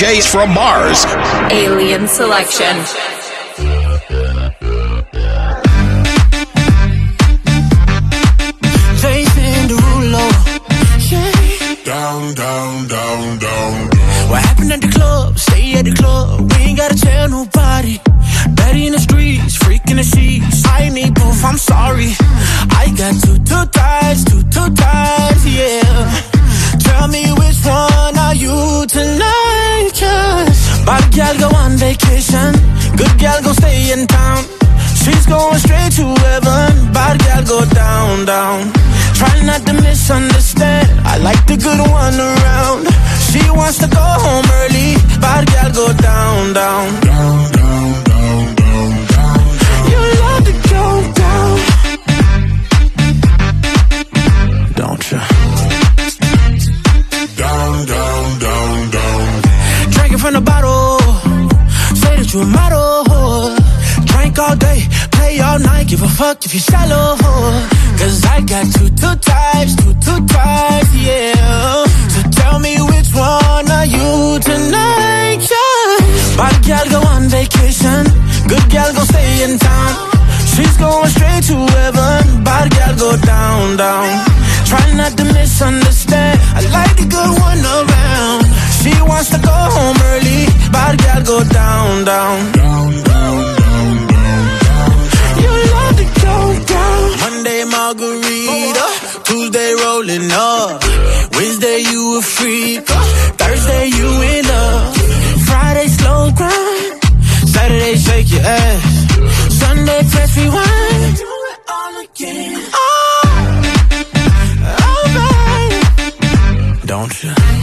DJs from Mars. Alien Selection. Jason Derulo. Yeah. Down, down, down, down. What happened at the club? Stay at the club. We ain't gotta tell nobody. Daddy in the streets, freaking the sheets. I need proof, I'm sorry. I got two, two ties, two, two ties, yeah. Tell me which one are you tonight, cause Bad gal go on vacation, good gal go stay in town. She's going straight to heaven, bad gal go down, down. Try not to misunderstand, I like the good one around. She wants to go home early, bad gal go down, down. Down, down, down, down, down. You love to go down. Don't you? Model. Drink all day, play all night, give a fuck if you shallow. Cause I got two, two types, two, two types, yeah. So tell me which one are you tonight, yeah. Bad gal go on vacation, good gal go stay in town. She's going straight to heaven, bad gal go down, down. Try not to misunderstand, I like the good one around. She wants to go home early, bad gal go down, down. Down, down, down, down, down. You love to go down. Monday margarita, Tuesday rolling up, Wednesday you a freak, Thursday you in love, Friday slow grind, Saturday shake your ass, Sunday press rewind. Do it all again. Don't you?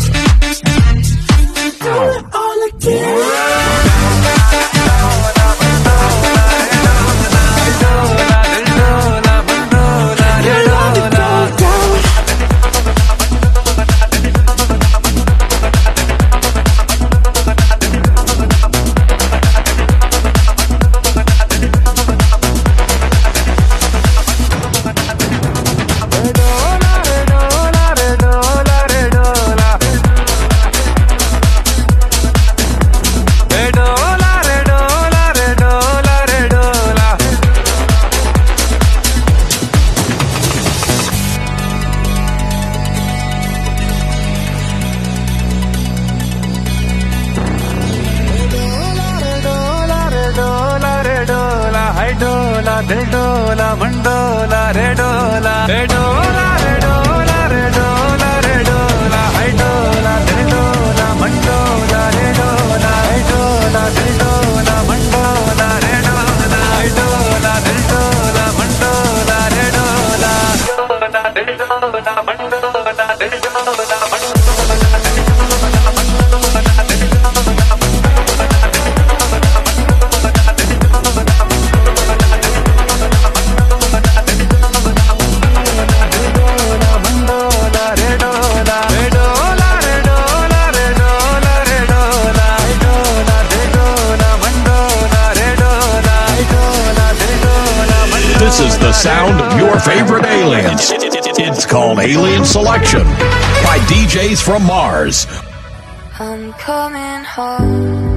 This is the sound of your favorite aliens. It's called Alien Selection by DJs from Mars. I'm coming home,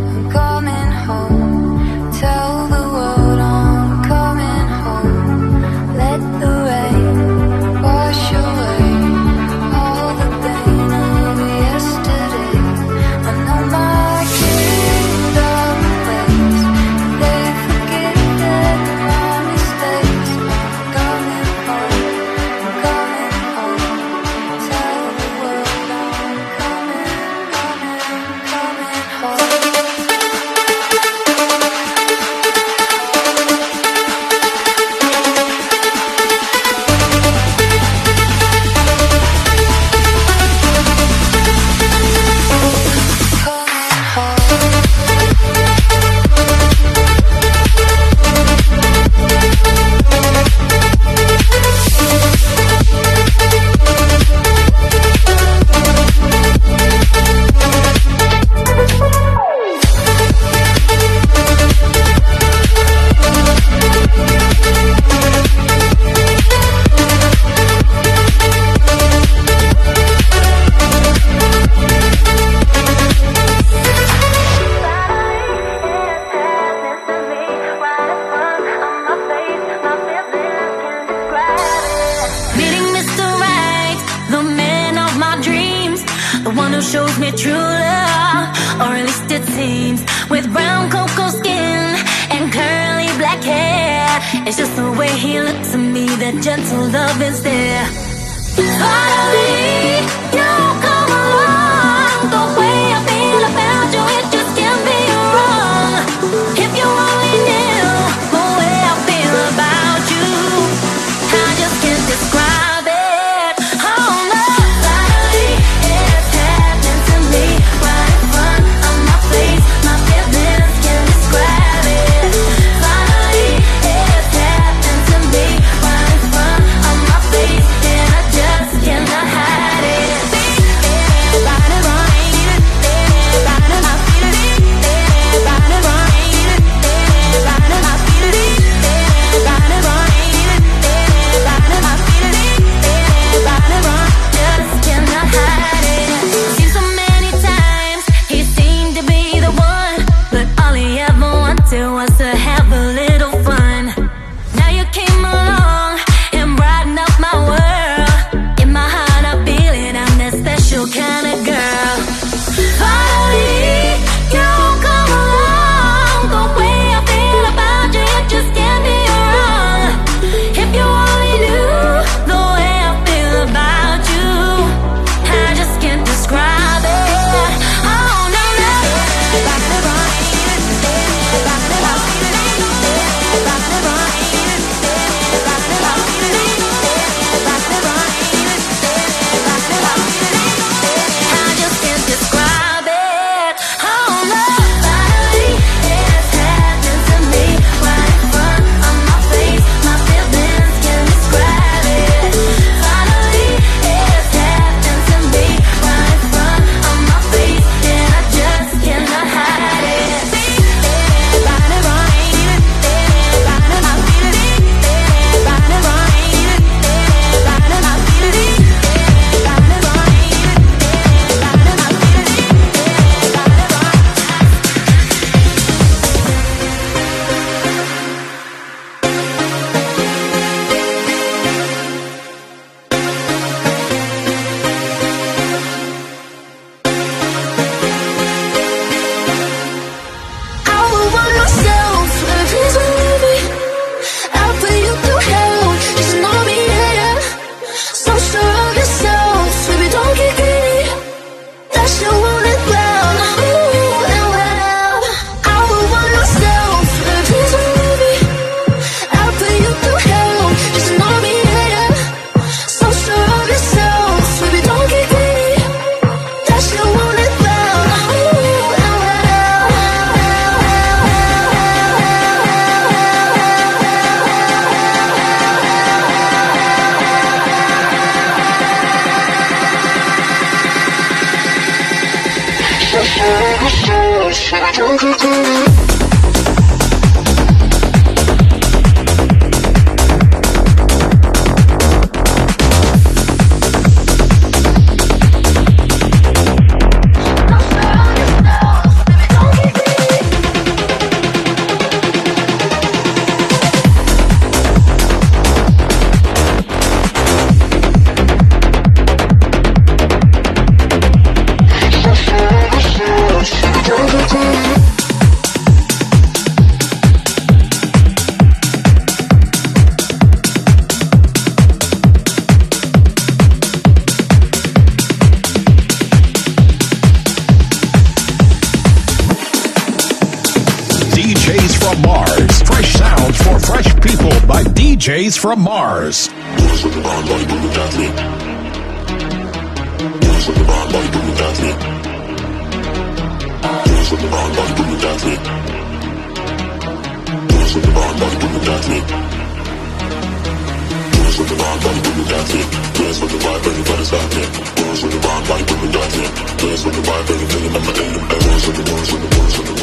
gentle love is there. DJs from Mars. Fresh sounds for fresh people by DJs from Mars. with the vibe, body boom and that's it. Dance with the vibe, everybody's back in. Dance with the vibe, body boom and that's it. Dance with the vibe, everything in my head. Dance with the, with the, with the.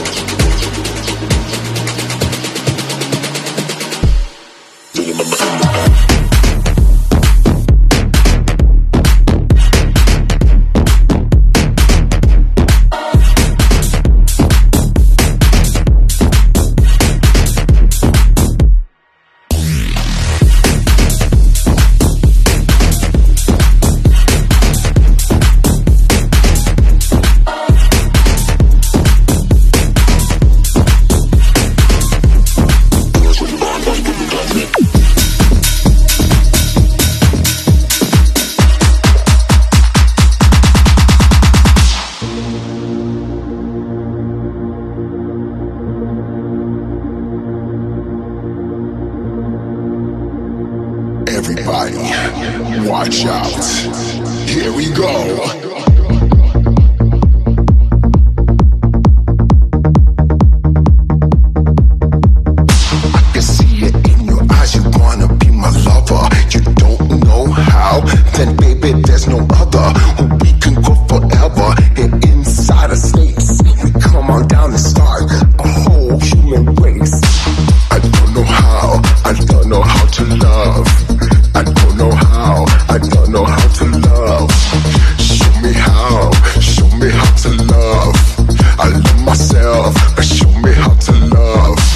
Show me how, show me how to love. I love myself, but show me how to love.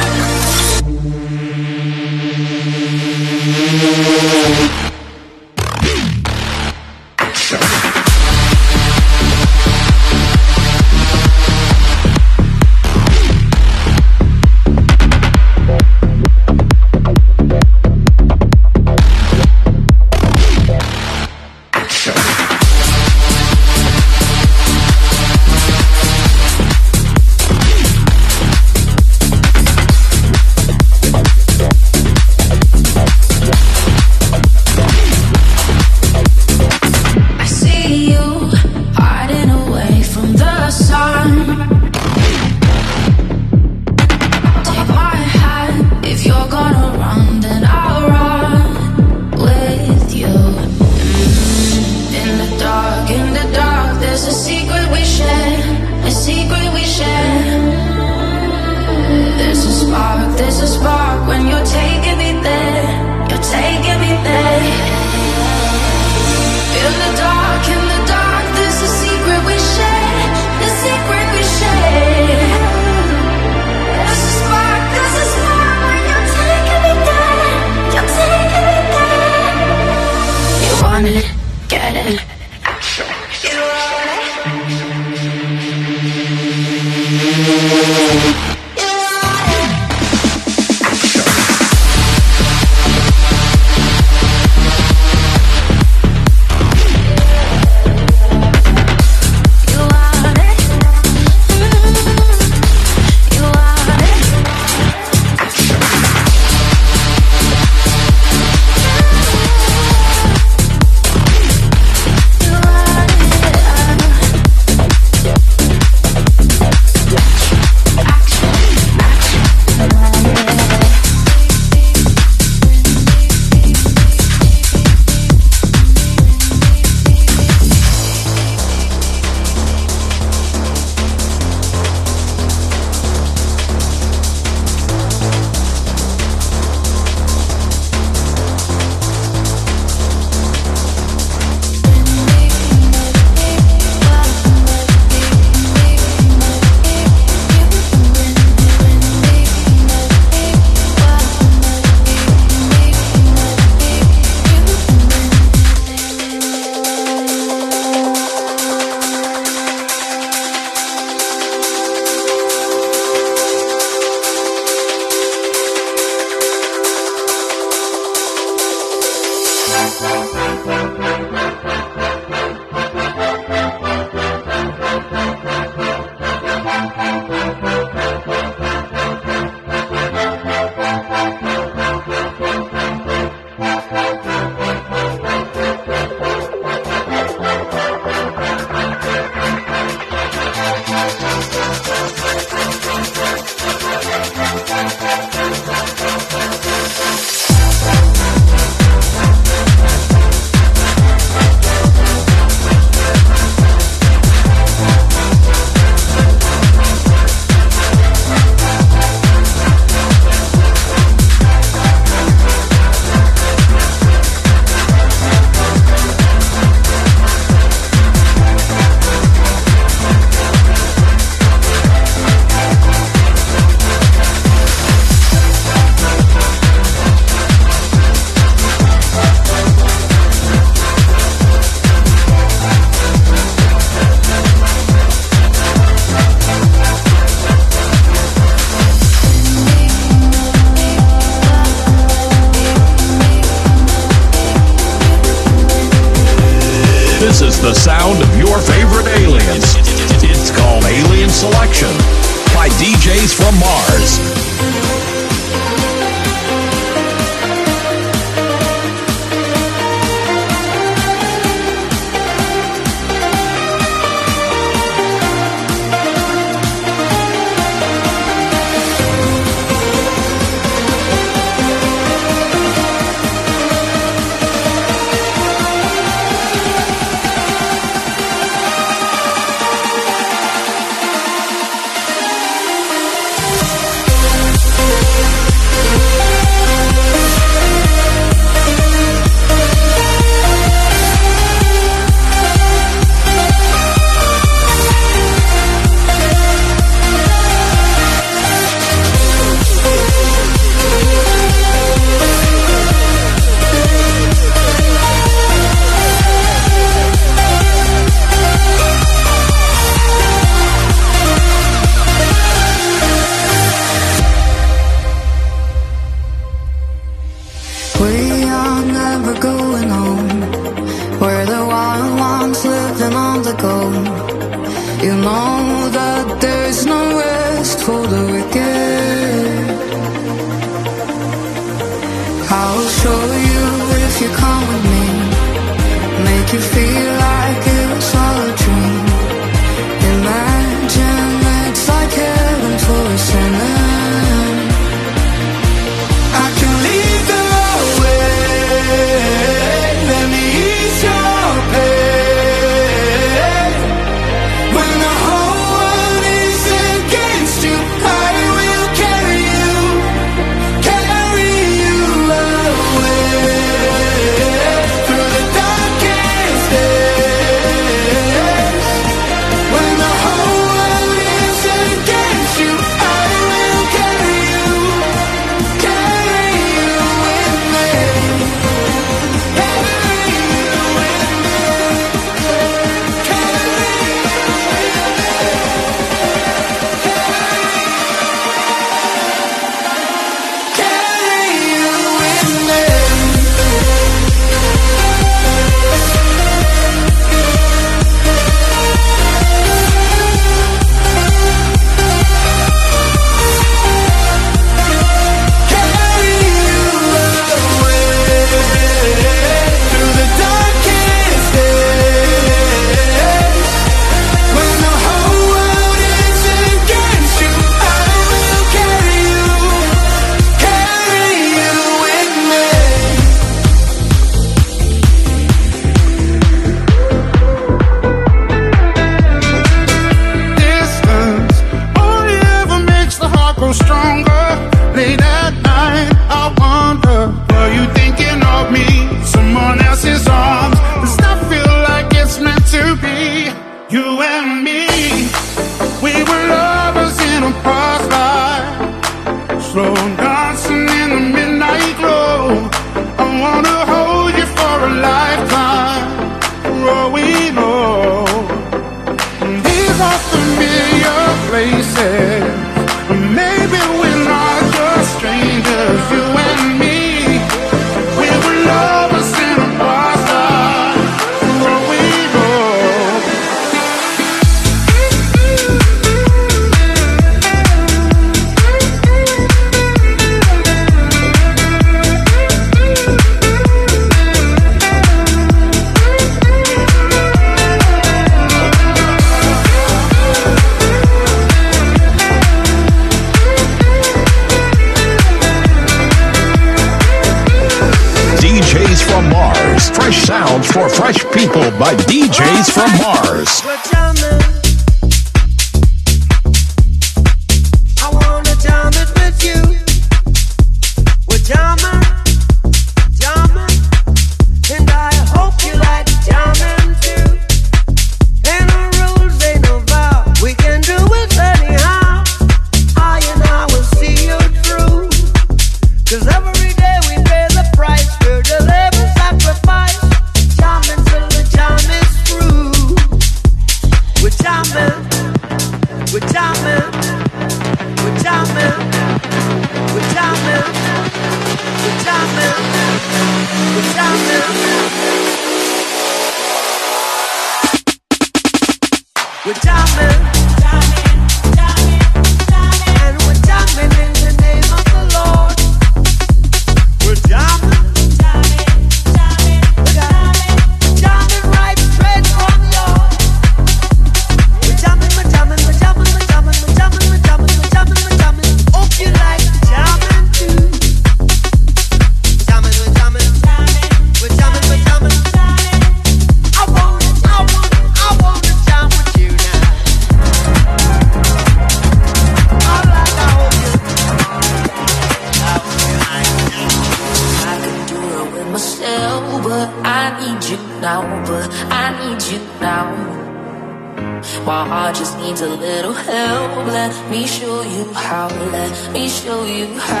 Show you how.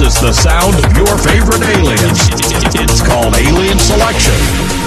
This is the sound of your favorite aliens. It's called alien selection.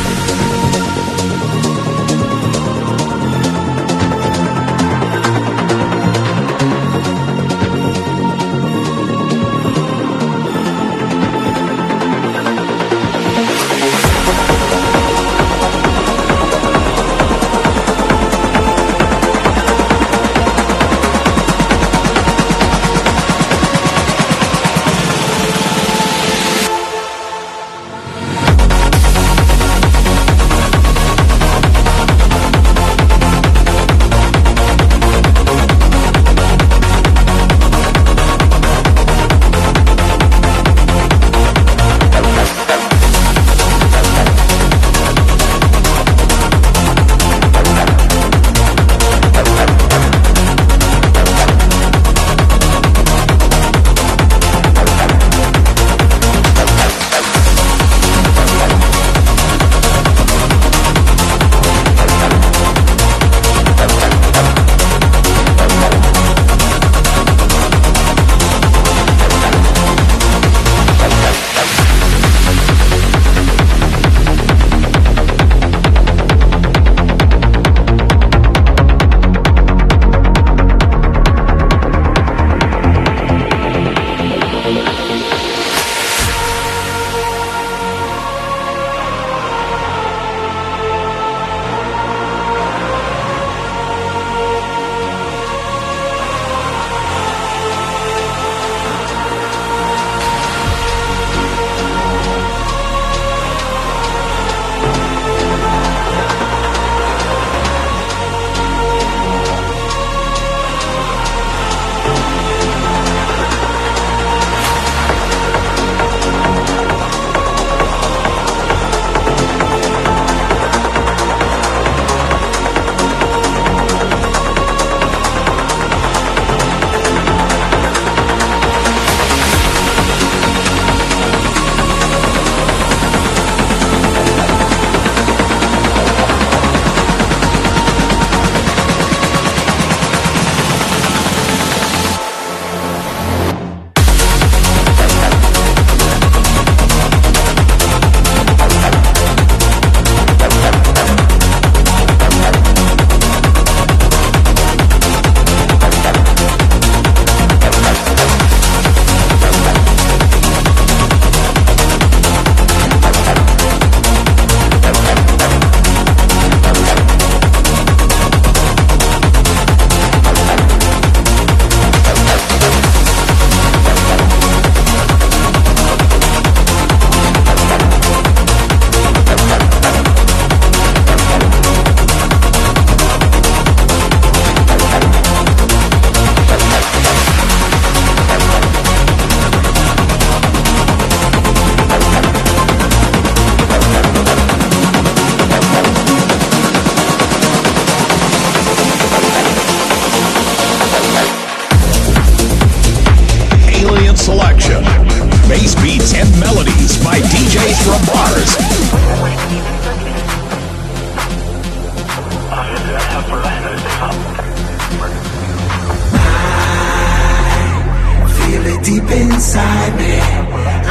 inside me.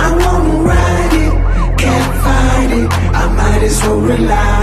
I wanna ride it, can't fight it. I might as well rely.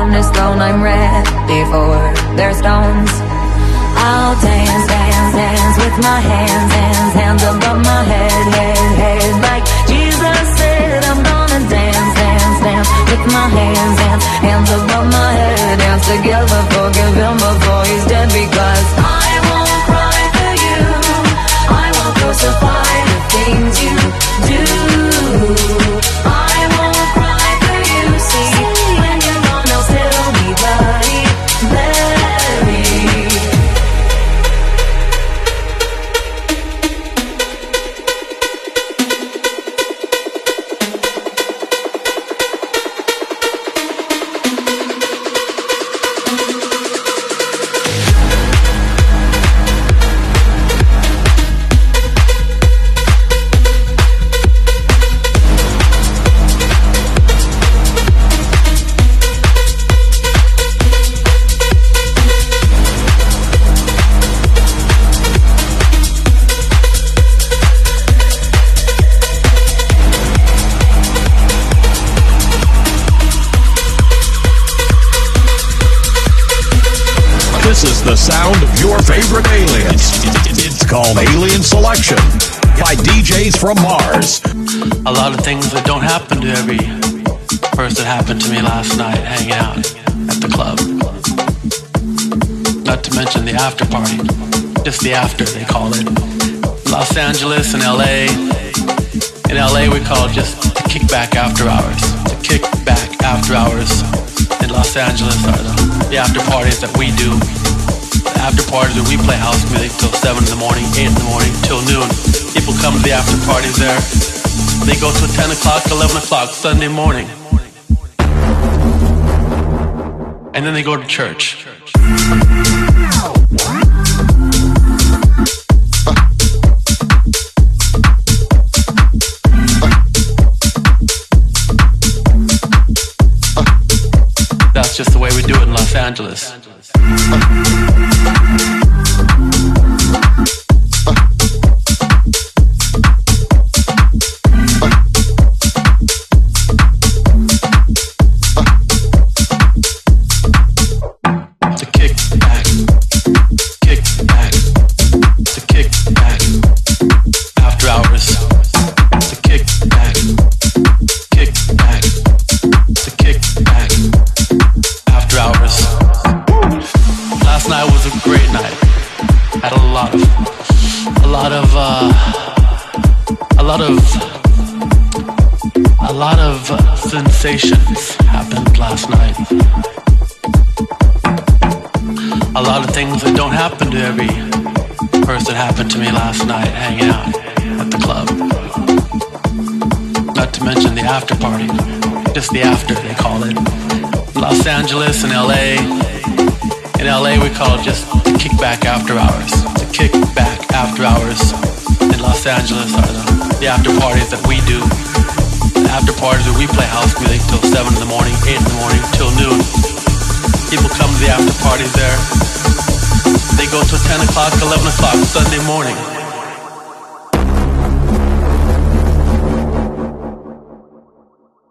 King upon his throne, I'm ready for from Mars. A lot of things that don't happen to every person happened to me last night hanging out at the club. Not to mention the after party. Just the after, they call it. Los Angeles and LA. In LA, we call it just the kickback after hours. The kickback after hours in Los Angeles are the, the after parties that we do. After parties where we play house music till 7 in the morning, 8 in the morning, till noon. People come to the after parties there. They go till 10 o'clock, 11 o'clock, Sunday morning. And then they go to church. That's just the way we do it in Los Angeles. Parties where we play house music till 7 in the morning, 8 in the morning, till noon. People come to the after parties there. They go till 10 o'clock, 11 o'clock, Sunday morning.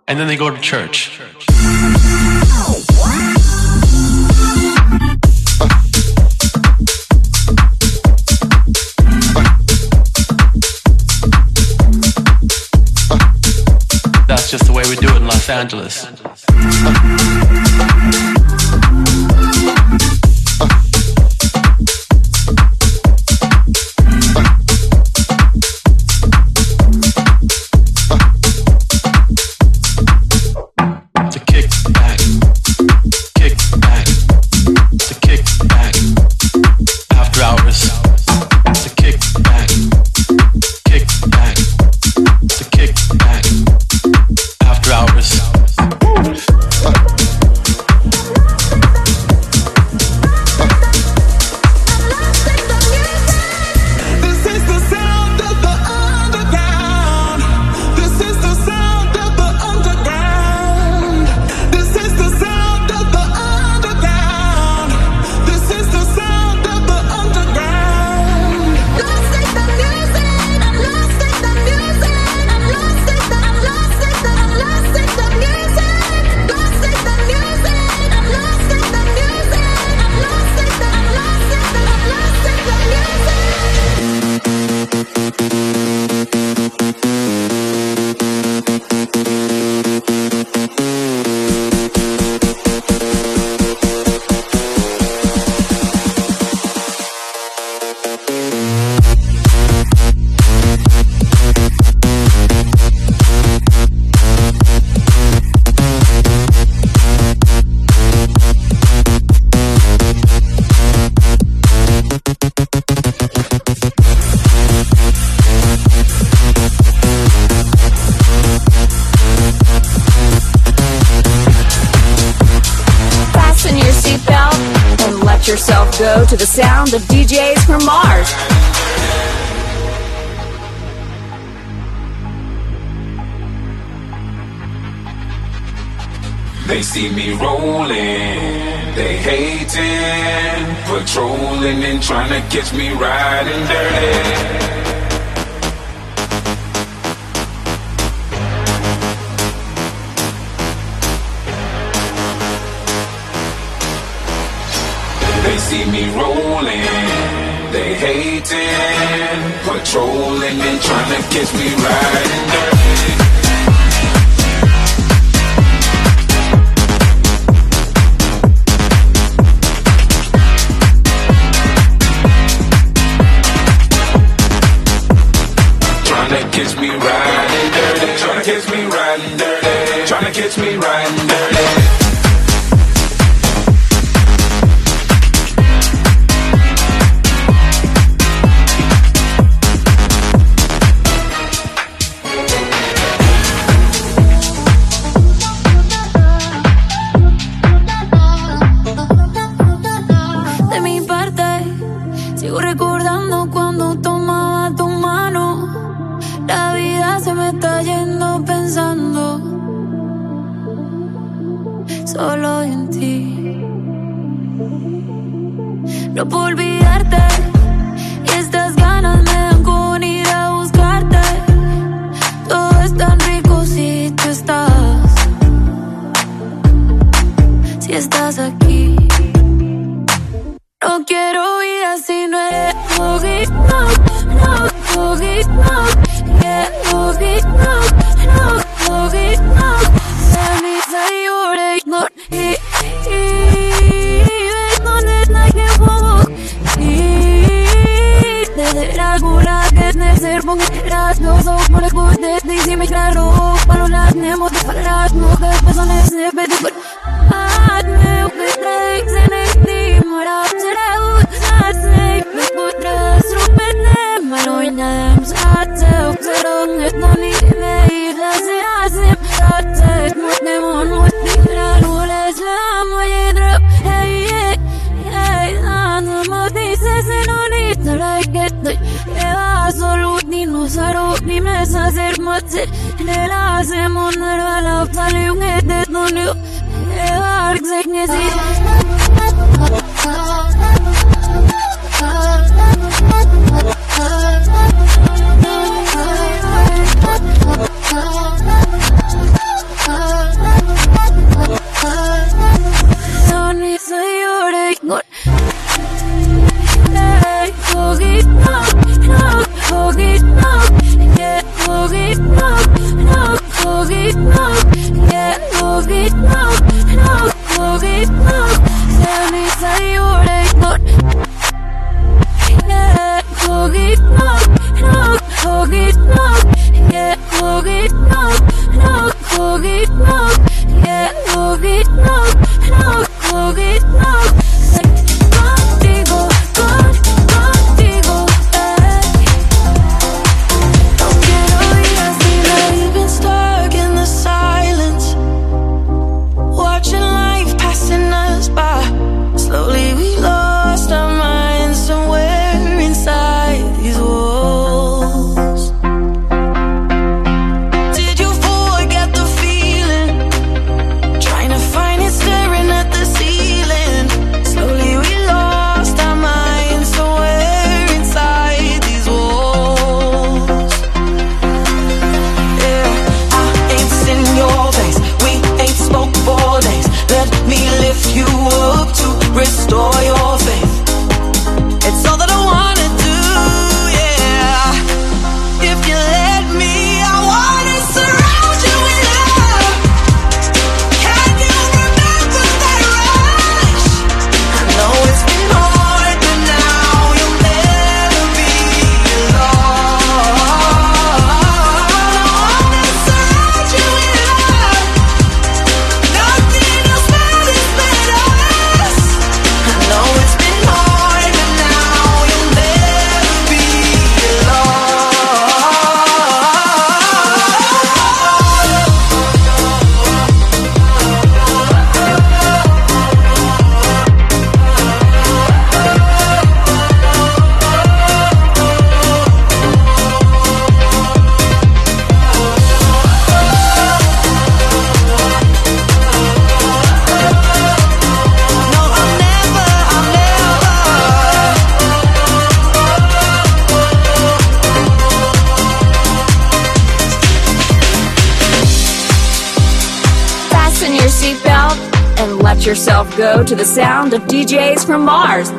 And then they go to church. Angeles. trying to catch me riding dirty. They see me rolling, they hating, patrolling and trying to catch me riding dirty. ron et nani ve ihlas azim ratet mut nemon mut dinar ul azlam ve yedrab hey hey anam odi sesen oni tarak getti eva zolut ni nusaro ni mes hacer mutse ne lazem onlar vala fali un et nani Eva arkzek sound of DJs from Mars.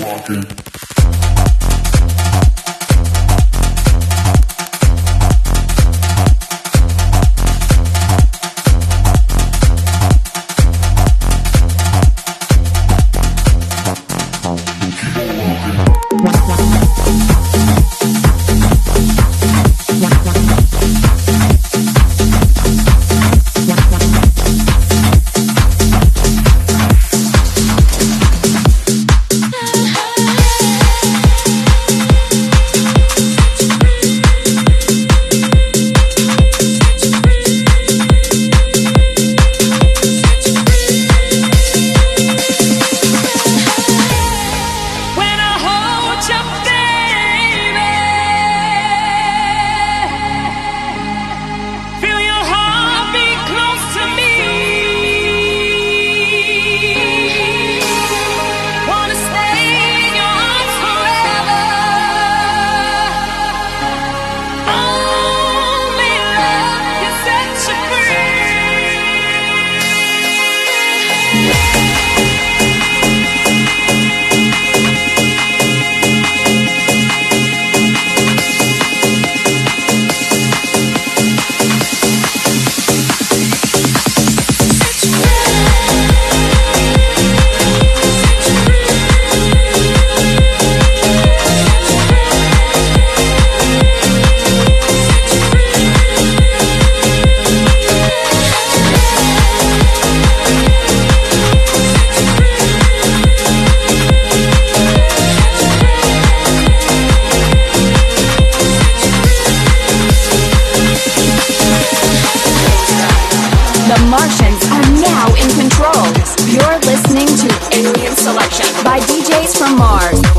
walking. Martians are now in control. You're listening to Alien Selection by DJs from Mars.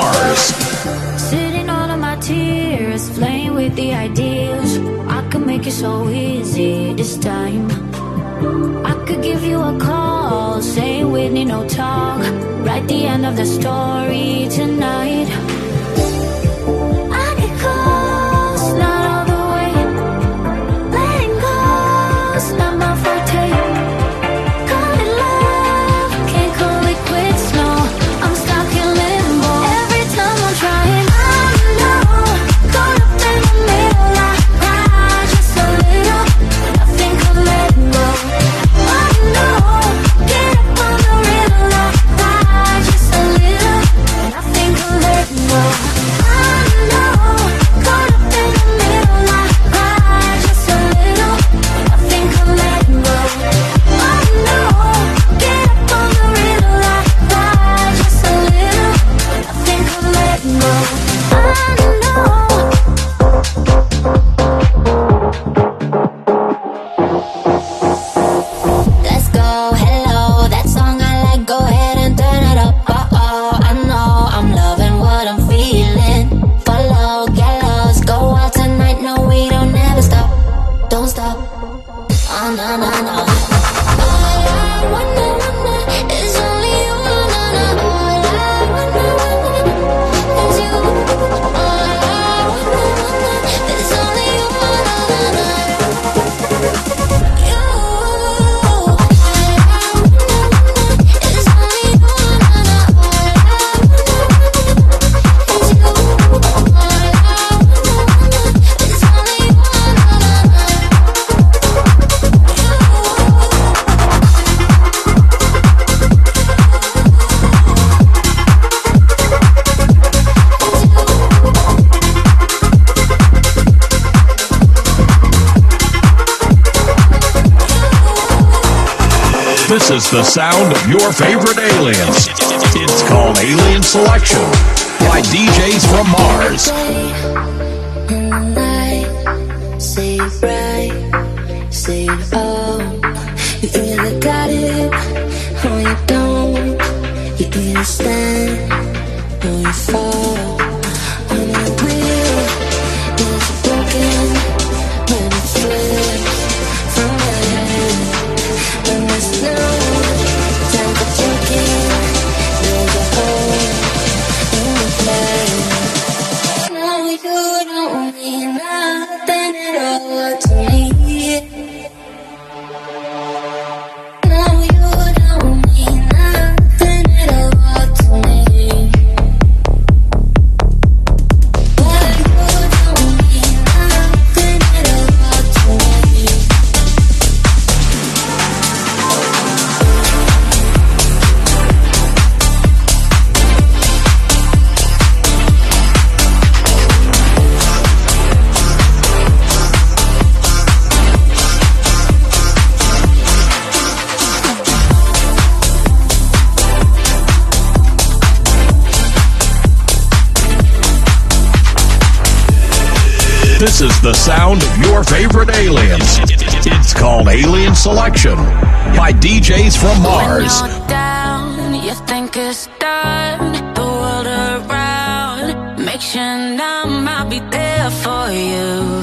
Mars. Sitting on my tears, playing with the ideas. I could make it so easy this time. I could give you a call, say with no talk. Write the end of the story tonight. This is the sound of your favorite aliens. It's called Alien Selection by DJs from Mars. favorite aliens. It's called Alien Selection by DJs from Mars. Makes you numb. I'll be there for you.